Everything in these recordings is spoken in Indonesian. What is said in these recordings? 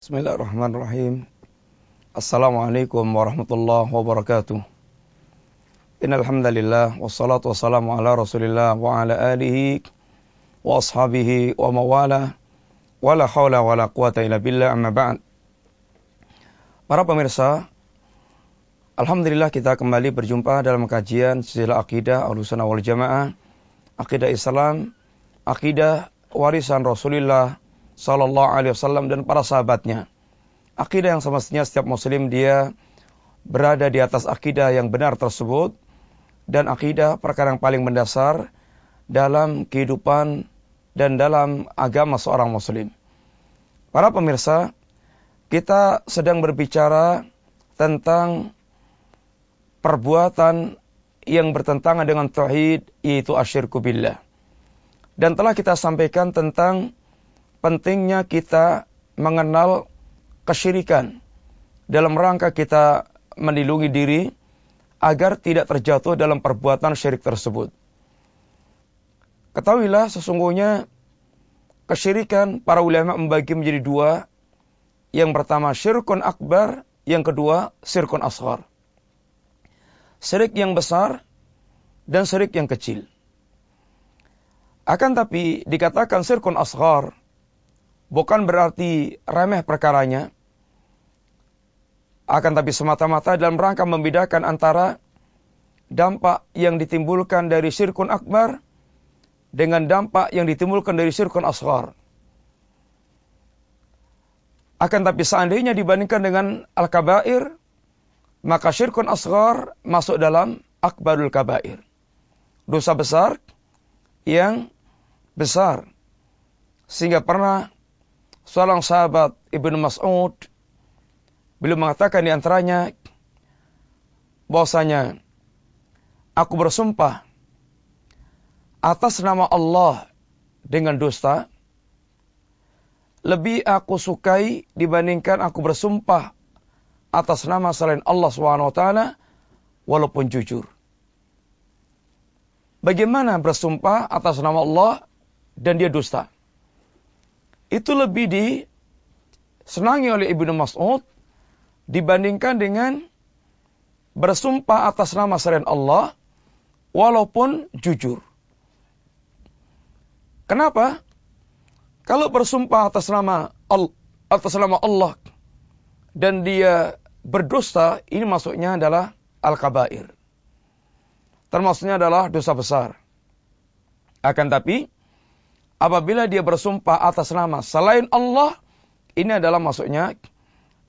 Bismillahirrahmanirrahim. Assalamualaikum warahmatullahi wabarakatuh. Innal hamdalillah wassalatu wassalamu ala Rasulillah wa ala alihi wa ashabihi wa mawala wala haula wala quwata illa billah amma ba'd. Para pemirsa, alhamdulillah kita kembali berjumpa dalam kajian silsilah akidah Ahlussunnah wal Jamaah, akidah Islam, akidah warisan Rasulullah Sallallahu Alaihi Wasallam dan para sahabatnya. Akidah yang semestinya setiap muslim dia berada di atas akidah yang benar tersebut dan akidah perkara yang paling mendasar dalam kehidupan dan dalam agama seorang muslim. Para pemirsa, kita sedang berbicara tentang perbuatan yang bertentangan dengan tauhid yaitu asyirku billah. Dan telah kita sampaikan tentang pentingnya kita mengenal kesyirikan dalam rangka kita melindungi diri agar tidak terjatuh dalam perbuatan syirik tersebut. Ketahuilah sesungguhnya kesyirikan para ulama membagi menjadi dua. Yang pertama syirkun akbar, yang kedua syirkun asghar. Syirik yang besar dan syirik yang kecil. Akan tapi dikatakan syirkun asghar bukan berarti remeh perkaranya, akan tapi semata-mata dalam rangka membedakan antara dampak yang ditimbulkan dari syirkun akbar dengan dampak yang ditimbulkan dari syirkun asghar. Akan tapi seandainya dibandingkan dengan al-kabair, maka syirkun asghar masuk dalam akbarul kabair. Dosa besar yang besar. Sehingga pernah seorang sahabat Ibnu Mas'ud beliau mengatakan di antaranya bahwasanya aku bersumpah atas nama Allah dengan dusta lebih aku sukai dibandingkan aku bersumpah atas nama selain Allah SWT walaupun jujur. Bagaimana bersumpah atas nama Allah dan dia dusta? Itu lebih disenangi oleh Ibnu Mas'ud dibandingkan dengan bersumpah atas nama selain Allah walaupun jujur. Kenapa? Kalau bersumpah atas nama Allah, atas nama Allah dan dia berdusta, ini maksudnya adalah al-kabair. Termasuknya adalah dosa besar. Akan tapi apabila dia bersumpah atas nama selain Allah, ini adalah maksudnya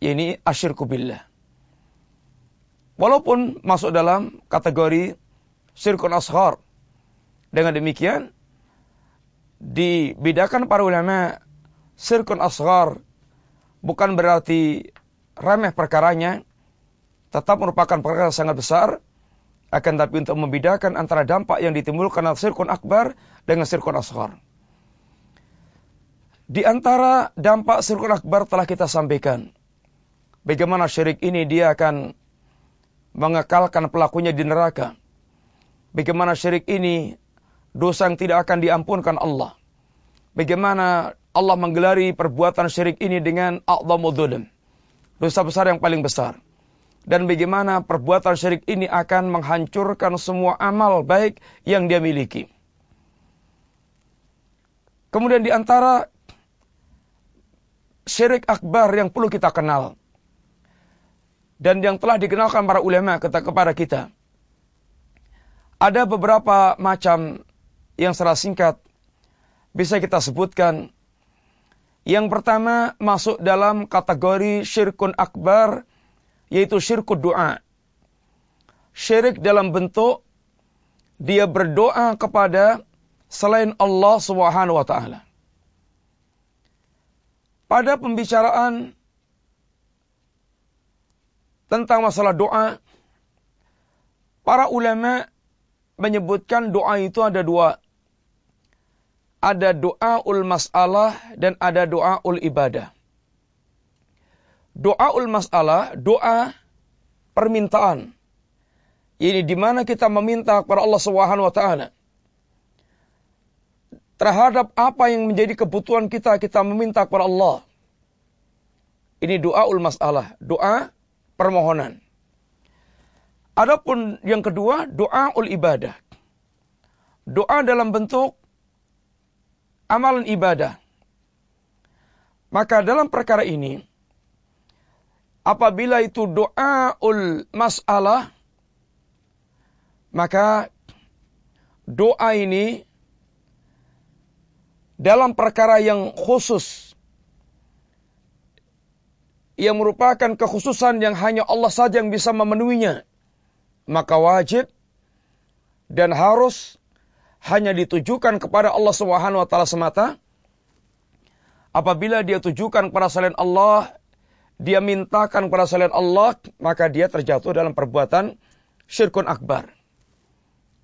ini asyirku billah. Walaupun masuk dalam kategori syirkun ashar. Dengan demikian, dibedakan para ulama syirkun ashar bukan berarti remeh perkaranya, tetap merupakan perkara sangat besar, akan tapi untuk membedakan antara dampak yang ditimbulkan oleh sirkun akbar dengan sirkun ashar. Di antara dampak sirkul akbar telah kita sampaikan. Bagaimana syirik ini dia akan mengekalkan pelakunya di neraka. Bagaimana syirik ini dosa yang tidak akan diampunkan Allah. Bagaimana Allah menggelari perbuatan syirik ini dengan a'zamu dhulim. Dosa besar yang paling besar. Dan bagaimana perbuatan syirik ini akan menghancurkan semua amal baik yang dia miliki. Kemudian di antara syirik akbar yang perlu kita kenal. Dan yang telah dikenalkan para ulama kepada kita. Ada beberapa macam yang secara singkat bisa kita sebutkan. Yang pertama masuk dalam kategori syirkun akbar yaitu syirkun doa. Syirik dalam bentuk dia berdoa kepada selain Allah Subhanahu wa taala pada pembicaraan tentang masalah doa, para ulama menyebutkan doa itu ada dua. Ada doa ul masalah dan ada doa ul ibadah. Doa ul masalah, doa permintaan. Ini di mana kita meminta kepada Allah Subhanahu wa taala terhadap apa yang menjadi kebutuhan kita, kita meminta kepada Allah. Ini doa ul masalah, doa permohonan. Adapun yang kedua, doa ul ibadah. Doa dalam bentuk amalan ibadah. Maka dalam perkara ini, apabila itu doa ul masalah, maka doa ini dalam perkara yang khusus yang merupakan kekhususan yang hanya Allah saja yang bisa memenuhinya, maka wajib dan harus hanya ditujukan kepada Allah Subhanahu wa taala semata. Apabila dia tujukan kepada selain Allah, dia mintakan kepada selain Allah, maka dia terjatuh dalam perbuatan syirkun akbar.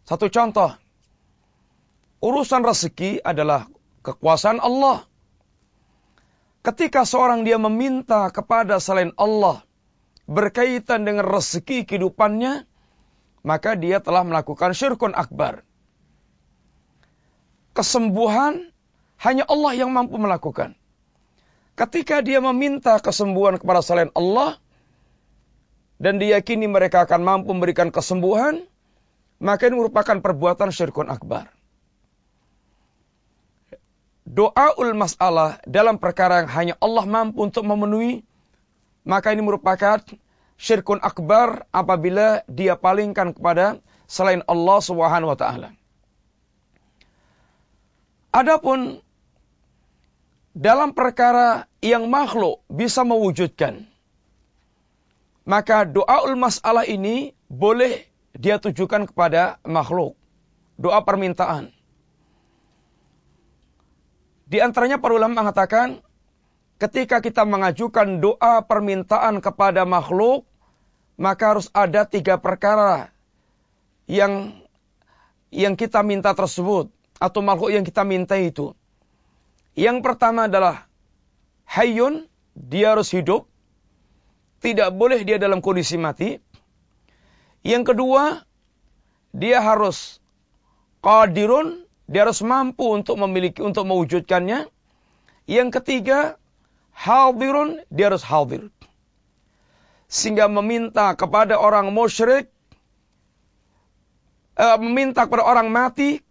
Satu contoh, urusan rezeki adalah kekuasaan Allah. Ketika seorang dia meminta kepada selain Allah berkaitan dengan rezeki kehidupannya, maka dia telah melakukan syirkun akbar. Kesembuhan hanya Allah yang mampu melakukan. Ketika dia meminta kesembuhan kepada selain Allah, dan diyakini mereka akan mampu memberikan kesembuhan, maka ini merupakan perbuatan syirkun akbar doaul masalah dalam perkara yang hanya Allah mampu untuk memenuhi, maka ini merupakan syirkun akbar apabila dia palingkan kepada selain Allah Subhanahu wa taala. Adapun dalam perkara yang makhluk bisa mewujudkan, maka doaul masalah ini boleh dia tujukan kepada makhluk. Doa permintaan. Di antaranya para ulama mengatakan, ketika kita mengajukan doa permintaan kepada makhluk, maka harus ada tiga perkara yang yang kita minta tersebut atau makhluk yang kita minta itu. Yang pertama adalah hayun, dia harus hidup. Tidak boleh dia dalam kondisi mati. Yang kedua, dia harus qadirun, dia harus mampu untuk memiliki, untuk mewujudkannya. Yang ketiga, hadirun, dia harus hadir. Sehingga meminta kepada orang musyrik, uh, meminta kepada orang mati,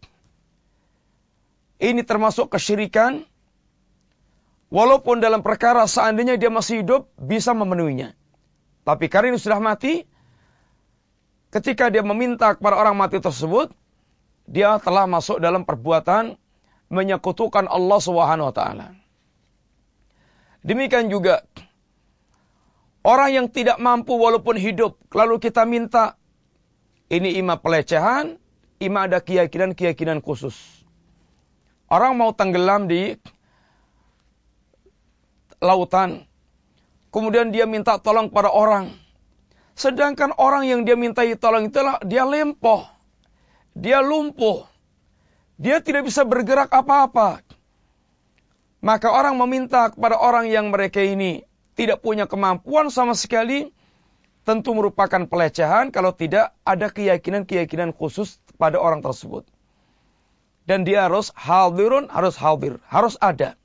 ini termasuk kesyirikan. Walaupun dalam perkara seandainya dia masih hidup, bisa memenuhinya. Tapi karena ini sudah mati, ketika dia meminta kepada orang mati tersebut, dia telah masuk dalam perbuatan menyekutukan Allah Subhanahu wa taala. Demikian juga orang yang tidak mampu walaupun hidup lalu kita minta ini ima pelecehan, ima ada keyakinan-keyakinan khusus. Orang mau tenggelam di lautan, kemudian dia minta tolong pada orang. Sedangkan orang yang dia minta tolong itu dia lempoh dia lumpuh, dia tidak bisa bergerak apa-apa. Maka orang meminta kepada orang yang mereka ini tidak punya kemampuan sama sekali, tentu merupakan pelecehan kalau tidak ada keyakinan-keyakinan khusus pada orang tersebut. Dan dia harus hadirun, harus hadir, harus ada.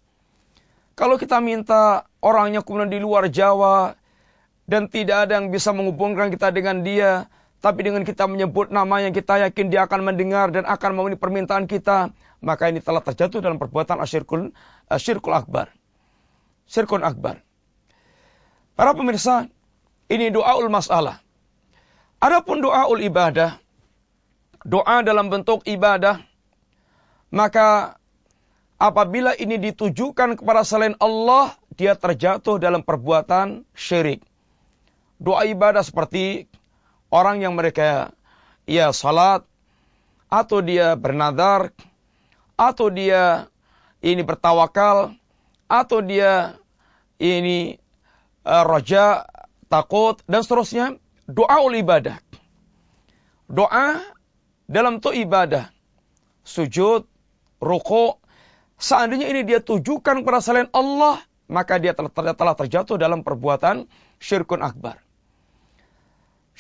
Kalau kita minta orangnya kemudian di luar Jawa dan tidak ada yang bisa menghubungkan kita dengan dia, tapi dengan kita menyebut nama yang kita yakin dia akan mendengar dan akan memenuhi permintaan kita, maka ini telah terjatuh dalam perbuatan asyirkul, asyirkul akbar. Syirkun akbar. Para pemirsa, ini doaul masalah. Adapun doaul ibadah, doa dalam bentuk ibadah, maka apabila ini ditujukan kepada selain Allah, dia terjatuh dalam perbuatan syirik. Doa ibadah seperti orang yang mereka ya salat atau dia bernadar atau dia ini bertawakal atau dia ini uh, roja takut dan seterusnya doa ul ibadah. Doa dalam tu ibadah sujud ruku seandainya ini dia tujukan kepada selain Allah maka dia telah, telah terjatuh dalam perbuatan syirkun akbar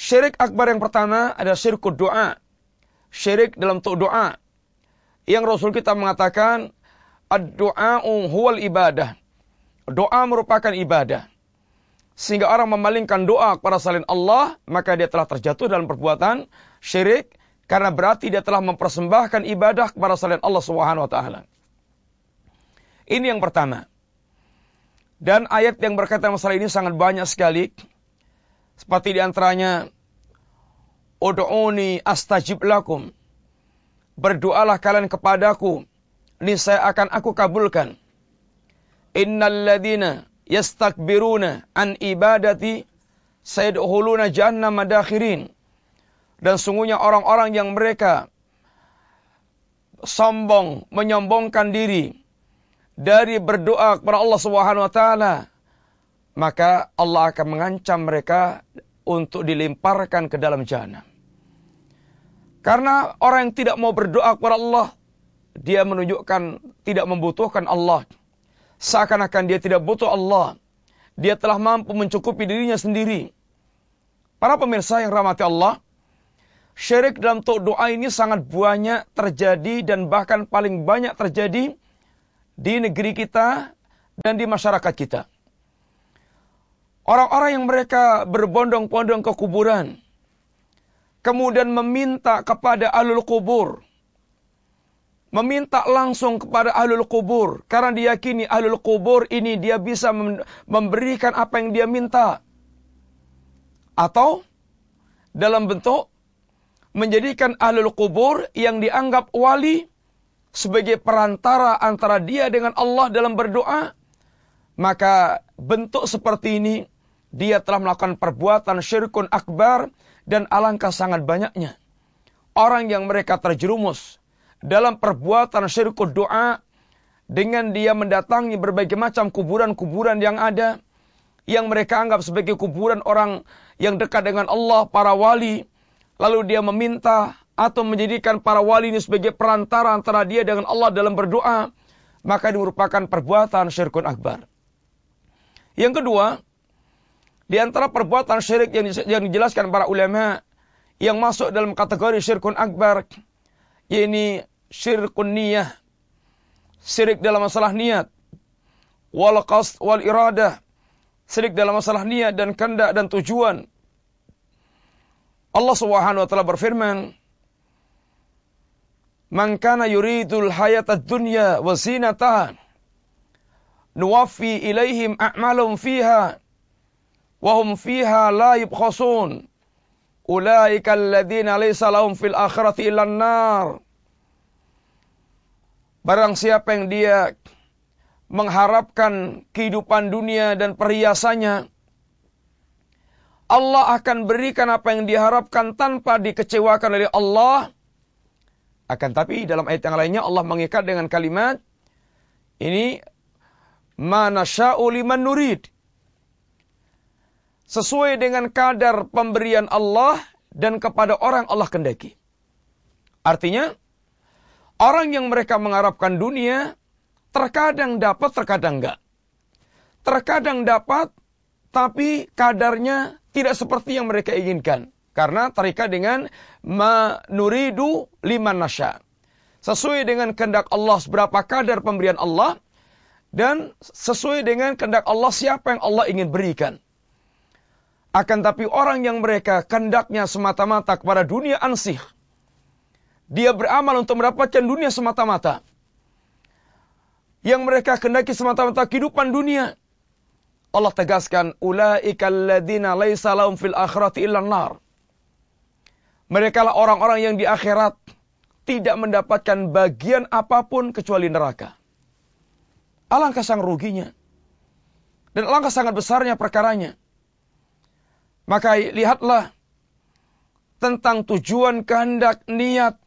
Syirik akbar yang pertama adalah syirik doa. Syirik dalam untuk doa. Yang Rasul kita mengatakan, Ad-doa huwal ibadah. Doa merupakan ibadah. sehingga orang memalingkan doa kepada selain Allah, maka dia telah terjatuh dalam perbuatan syirik karena berarti dia telah mempersembahkan ibadah kepada selain Allah Subhanahu wa taala. Ini yang pertama. Dan ayat yang berkaitan masalah ini sangat banyak sekali. Seperti di antaranya, Udu'uni astajib lakum. Berdoalah kalian kepadaku, niscaya akan aku kabulkan. Innal ladina yastakbiruna an ibadati sayadkhuluna jahannam madakhirin. Dan sungguhnya orang-orang yang mereka sombong, menyombongkan diri dari berdoa kepada Allah Subhanahu wa taala, maka Allah akan mengancam mereka untuk dilemparkan ke dalam jahanam. Karena orang yang tidak mau berdoa kepada Allah, dia menunjukkan tidak membutuhkan Allah. Seakan-akan dia tidak butuh Allah. Dia telah mampu mencukupi dirinya sendiri. Para pemirsa yang rahmati Allah, syirik dalam doa ini sangat banyak terjadi dan bahkan paling banyak terjadi di negeri kita dan di masyarakat kita. Orang-orang yang mereka berbondong-bondong ke kuburan, kemudian meminta kepada alul kubur, meminta langsung kepada ahlul kubur. Karena diyakini ahlul kubur ini dia bisa memberikan apa yang dia minta. Atau dalam bentuk menjadikan ahlul kubur yang dianggap wali sebagai perantara antara dia dengan Allah dalam berdoa maka bentuk seperti ini dia telah melakukan perbuatan syirkun akbar dan alangkah sangat banyaknya. Orang yang mereka terjerumus dalam perbuatan syirkul doa dengan dia mendatangi berbagai macam kuburan-kuburan yang ada yang mereka anggap sebagai kuburan orang yang dekat dengan Allah, para wali, lalu dia meminta atau menjadikan para wali ini sebagai perantara antara dia dengan Allah dalam berdoa, maka ini merupakan perbuatan syirkun akbar. Yang kedua, di antara perbuatan syirik yang, dijelaskan para ulama yang masuk dalam kategori syirkun akbar, yakni syirkun niyah. Syirik dalam masalah niat. Wal qasd wal iradah. Syirik dalam masalah niat dan kehendak dan tujuan. Allah Subhanahu wa taala berfirman, "Man kana yuridul hayatad dunya wa zinataha, nuwaffi ilaihim a'malum fiha wa hum fiha la yubkhasun." Ulaika alladziina laysa lahum fil akhirati illa an-nar. Barang siapa yang dia mengharapkan kehidupan dunia dan perhiasannya, Allah akan berikan apa yang diharapkan tanpa dikecewakan oleh Allah. Akan tapi dalam ayat yang lainnya Allah mengikat dengan kalimat ini mana liman nurid. Sesuai dengan kadar pemberian Allah dan kepada orang Allah kendaki. Artinya, Orang yang mereka mengharapkan dunia, terkadang dapat, terkadang enggak. Terkadang dapat, tapi kadarnya tidak seperti yang mereka inginkan. Karena terikat dengan menuridu liman nasya. Sesuai dengan kehendak Allah seberapa kadar pemberian Allah. Dan sesuai dengan kehendak Allah siapa yang Allah ingin berikan. Akan tapi orang yang mereka kehendaknya semata-mata kepada dunia ansih dia beramal untuk mendapatkan dunia semata-mata. Yang mereka kendaki semata-mata kehidupan dunia. Allah tegaskan, Ula'ika alladhina laysa lahum fil akhirati illa nar. Mereka lah orang-orang yang di akhirat tidak mendapatkan bagian apa pun kecuali neraka. Alangkah sang ruginya. Dan alangkah sangat besarnya perkaranya. Maka lihatlah tentang tujuan kehendak niat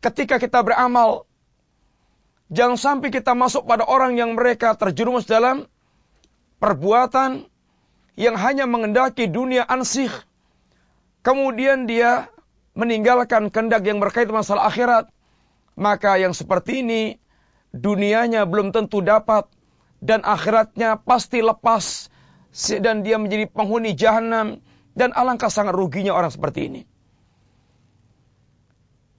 ketika kita beramal, jangan sampai kita masuk pada orang yang mereka terjerumus dalam perbuatan yang hanya mengendaki dunia ansih. Kemudian dia meninggalkan kendak yang berkaitan masalah akhirat. Maka yang seperti ini dunianya belum tentu dapat dan akhiratnya pasti lepas dan dia menjadi penghuni jahanam dan alangkah sangat ruginya orang seperti ini.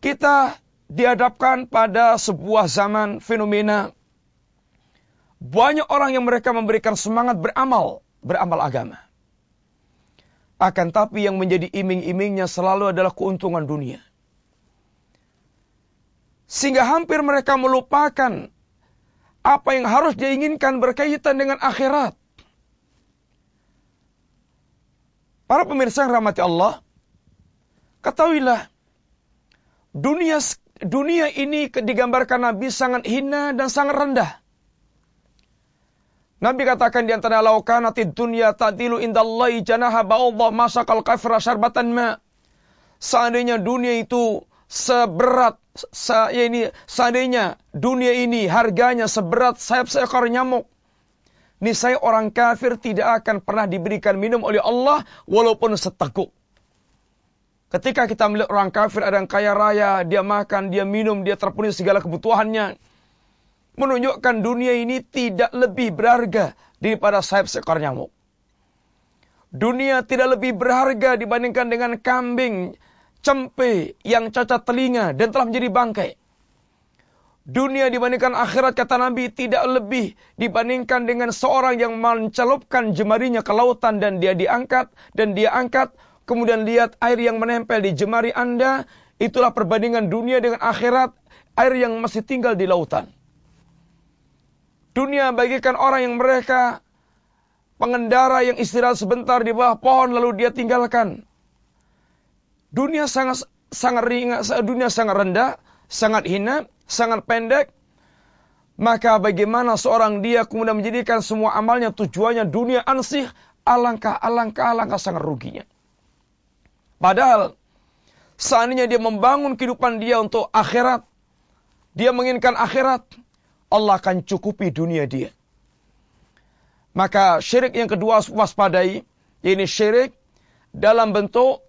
Kita dihadapkan pada sebuah zaman fenomena banyak orang yang mereka memberikan semangat beramal, beramal agama. Akan tapi yang menjadi iming-imingnya selalu adalah keuntungan dunia. Sehingga hampir mereka melupakan apa yang harus diinginkan berkaitan dengan akhirat. Para pemirsa yang rahmati Allah, ketahuilah dunia dunia ini digambarkan Nabi sangat hina dan sangat rendah. Nabi katakan di antara laukanatid dunya tadilu indallahi janaha ba'udhah masakal kafira syarbatan ma. Seandainya dunia itu seberat sa, ya ini seandainya dunia ini harganya seberat sayap seekor nyamuk. Niscaya orang kafir tidak akan pernah diberikan minum oleh Allah walaupun seteguk. Ketika kita melihat orang kafir ada yang kaya raya, dia makan, dia minum, dia terpenuhi segala kebutuhannya menunjukkan dunia ini tidak lebih berharga daripada sayap seekor nyamuk. Dunia tidak lebih berharga dibandingkan dengan kambing, cempe yang cacat telinga dan telah menjadi bangkai. Dunia dibandingkan akhirat kata Nabi tidak lebih dibandingkan dengan seorang yang mencelupkan jemarinya ke lautan dan dia diangkat dan dia angkat kemudian lihat air yang menempel di jemari Anda itulah perbandingan dunia dengan akhirat air yang masih tinggal di lautan. Dunia bagikan orang yang mereka pengendara yang istirahat sebentar di bawah pohon lalu dia tinggalkan. Dunia sangat sangat ringan, dunia sangat rendah, sangat hina, sangat pendek. Maka bagaimana seorang dia kemudian menjadikan semua amalnya tujuannya dunia ansih, alangkah, alangkah, alangkah sangat ruginya. Padahal seandainya dia membangun kehidupan dia untuk akhirat, dia menginginkan akhirat, Allah akan cukupi dunia dia. Maka syirik yang kedua waspadai, ini syirik dalam bentuk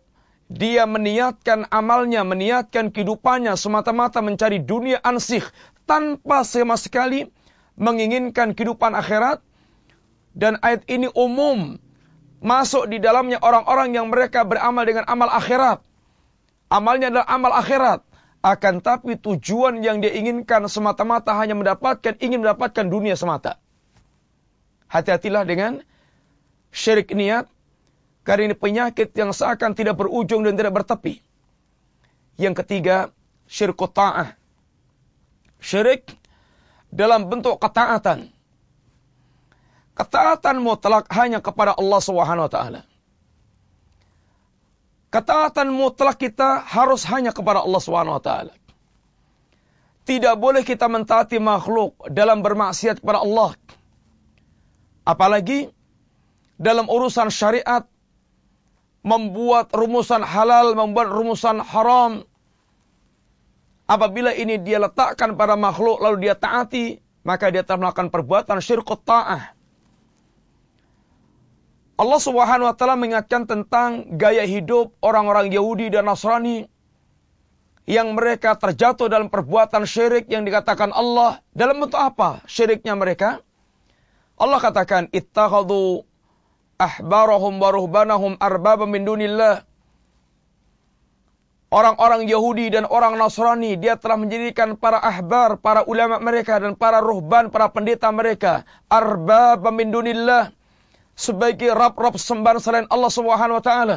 dia meniatkan amalnya, meniatkan kehidupannya semata-mata mencari dunia ansih tanpa sama sekali menginginkan kehidupan akhirat. Dan ayat ini umum masuk di dalamnya orang-orang yang mereka beramal dengan amal akhirat. Amalnya adalah amal akhirat. Akan tapi tujuan yang dia inginkan semata-mata hanya mendapatkan, ingin mendapatkan dunia semata. Hati-hatilah dengan syirik niat. Karena ini penyakit yang seakan tidak berujung dan tidak bertepi. Yang ketiga, syirik ta'ah. Syirik dalam bentuk ketaatan. Ketaatan mutlak hanya kepada Allah Subhanahu wa taala. Ketaatan mutlak kita harus hanya kepada Allah Subhanahu wa taala. Tidak boleh kita mentaati makhluk dalam bermaksiat kepada Allah. Apalagi dalam urusan syariat membuat rumusan halal, membuat rumusan haram. Apabila ini dia letakkan pada makhluk lalu dia taati, maka dia telah melakukan perbuatan syirkut ta'ah. Allah Subhanahu wa taala mengingatkan tentang gaya hidup orang-orang Yahudi dan Nasrani yang mereka terjatuh dalam perbuatan syirik yang dikatakan Allah dalam bentuk apa syiriknya mereka? Allah katakan ittakhadhu ahbarahum wa ruhbanahum arbaba min dunillah. Orang-orang Yahudi dan orang Nasrani dia telah menjadikan para ahbar, para ulama mereka dan para ruhban, para pendeta mereka arbaba min dunillah sebagai rab-rab sembahan selain Allah Subhanahu wa taala.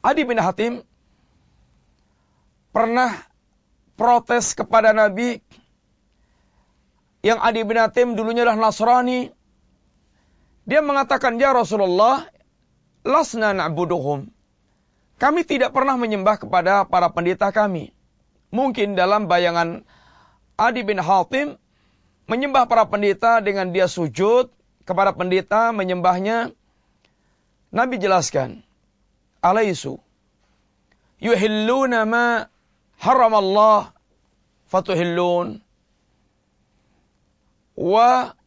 Adi bin Hatim pernah protes kepada Nabi yang Adi bin Hatim dulunya adalah Nasrani. Dia mengatakan, "Ya Rasulullah, lasna na'buduhum." Kami tidak pernah menyembah kepada para pendeta kami. Mungkin dalam bayangan Adi bin Hatim menyembah para pendeta dengan dia sujud, kepada pendeta menyembahnya, Nabi jelaskan, alaisu yuhilluna ma haram Allah fatuhillun wa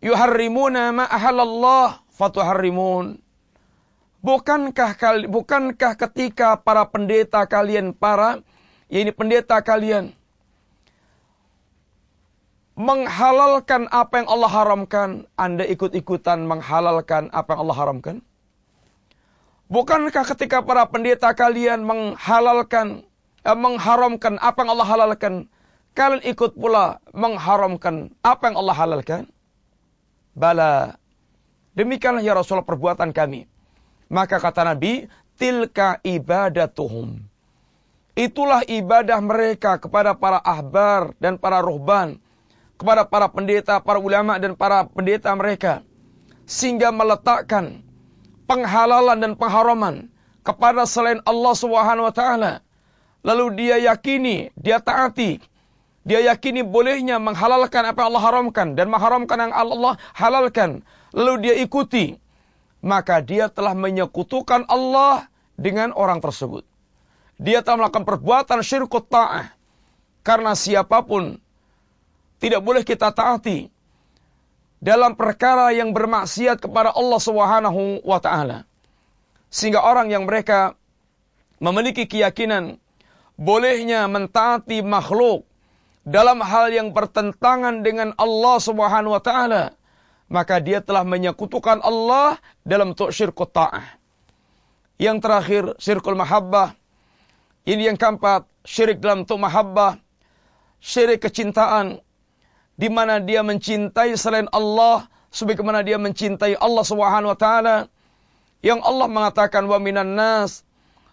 yuharrimuna ma ahalallah fatuharrimun bukankah bukankah ketika para pendeta kalian para ini pendeta kalian menghalalkan apa yang Allah haramkan, Anda ikut-ikutan menghalalkan apa yang Allah haramkan? Bukankah ketika para pendeta kalian menghalalkan, eh, mengharamkan apa yang Allah halalkan, kalian ikut pula mengharamkan apa yang Allah halalkan? Bala. Demikianlah ya Rasulullah perbuatan kami. Maka kata Nabi, tilka ibadatuhum. Itulah ibadah mereka kepada para ahbar dan para ruhban. Kepada para pendeta, para ulama dan para pendeta mereka. Sehingga meletakkan penghalalan dan pengharaman kepada selain Allah Subhanahu wa taala. Lalu dia yakini, dia taati. Dia yakini bolehnya menghalalkan apa yang Allah haramkan dan mengharamkan yang Allah halalkan. Lalu dia ikuti. Maka dia telah menyekutukan Allah dengan orang tersebut. Dia telah melakukan perbuatan syirkut ta'ah. Karena siapa pun tidak boleh kita taati dalam perkara yang bermaksiat kepada Allah Subhanahu wa taala. Sehingga orang yang mereka memiliki keyakinan bolehnya mentaati makhluk dalam hal yang bertentangan dengan Allah Subhanahu wa taala, maka dia telah menyekutukan Allah dalam syirkut ta'ah. Yang terakhir, syirkul mahabbah. Ini yang keempat, syirik dalam bentuk mahabbah. Syirik kecintaan di mana dia mencintai selain Allah sebagaimana dia mencintai Allah Subhanahu wa taala yang Allah mengatakan wa minan nas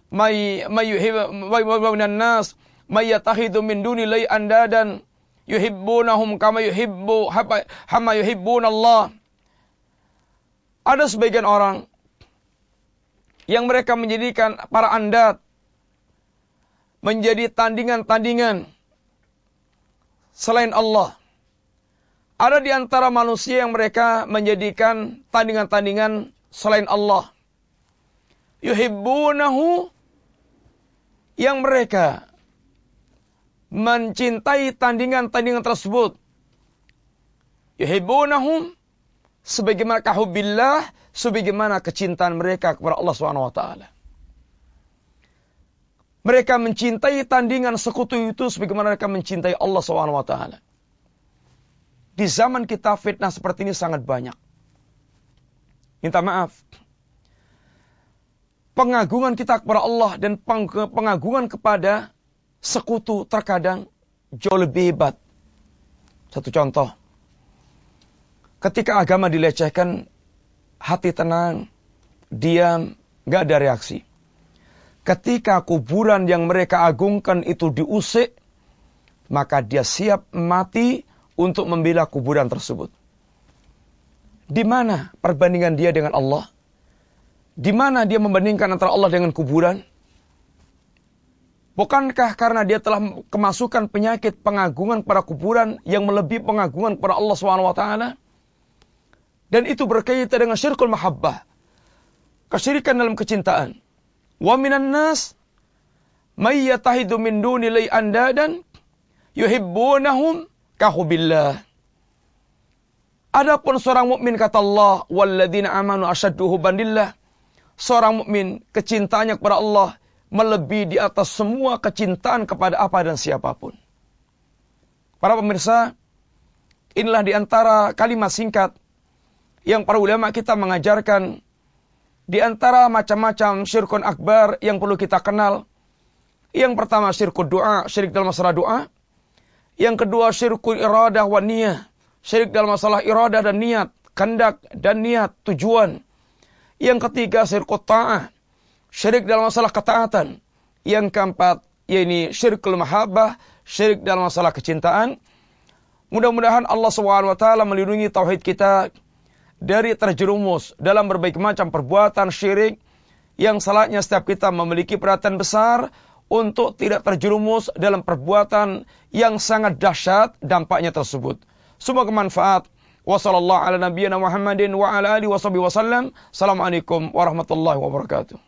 may may wa nas may yatahidu min lay andadan yuhibbunahum kama yuhibbu hama yuhibbun Allah ada sebagian orang yang mereka menjadikan para andat menjadi tandingan-tandingan selain Allah ada di antara manusia yang mereka menjadikan tandingan-tandingan selain Allah. Yuhibbunahu yang mereka mencintai tandingan-tandingan tersebut. Yuhibbunahum sebagaimana kahubillah, sebagaimana kecintaan mereka kepada Allah SWT. Mereka mencintai tandingan sekutu itu sebagaimana mereka mencintai Allah SWT. Di zaman kita fitnah seperti ini sangat banyak. Minta maaf. Pengagungan kita kepada Allah dan pengagungan kepada sekutu terkadang jauh lebih hebat. Satu contoh. Ketika agama dilecehkan, hati tenang, diam, gak ada reaksi. Ketika kuburan yang mereka agungkan itu diusik, maka dia siap mati untuk membela kuburan tersebut. Di mana perbandingan dia dengan Allah? Di mana dia membandingkan antara Allah dengan kuburan? Bukankah karena dia telah kemasukan penyakit pengagungan pada kuburan yang melebihi pengagungan pada Allah SWT? Dan itu berkaitan dengan syirkul mahabbah. Kesyirikan dalam kecintaan. Wa minan nas may yatahidu min duni lay andadan yuhibbunahum kahubillah. Adapun seorang mukmin kata Allah, walladzina amanu asyaddu hubandillah. Seorang mukmin kecintaannya kepada Allah melebihi di atas semua kecintaan kepada apa dan siapa pun. Para pemirsa, inilah di antara kalimat singkat yang para ulama kita mengajarkan di antara macam-macam syirkun akbar yang perlu kita kenal. Yang pertama syirkun doa, syirik dalam masalah doa. Yang kedua syirkul iradah wa niyah. Syirik dalam masalah iradah dan niat. Kendak dan niat, tujuan. Yang ketiga syirkul ta'ah. Syirik dalam masalah ketaatan. Yang keempat, yaitu syirkul mahabbah. Syirik dalam masalah kecintaan. Mudah-mudahan Allah SWT melindungi tauhid kita dari terjerumus dalam berbagai macam perbuatan syirik yang salahnya setiap kita memiliki perhatian besar untuk tidak terjerumus dalam perbuatan yang sangat dahsyat dampaknya tersebut. Semoga manfaat. Wassalamualaikum warahmatullahi wabarakatuh.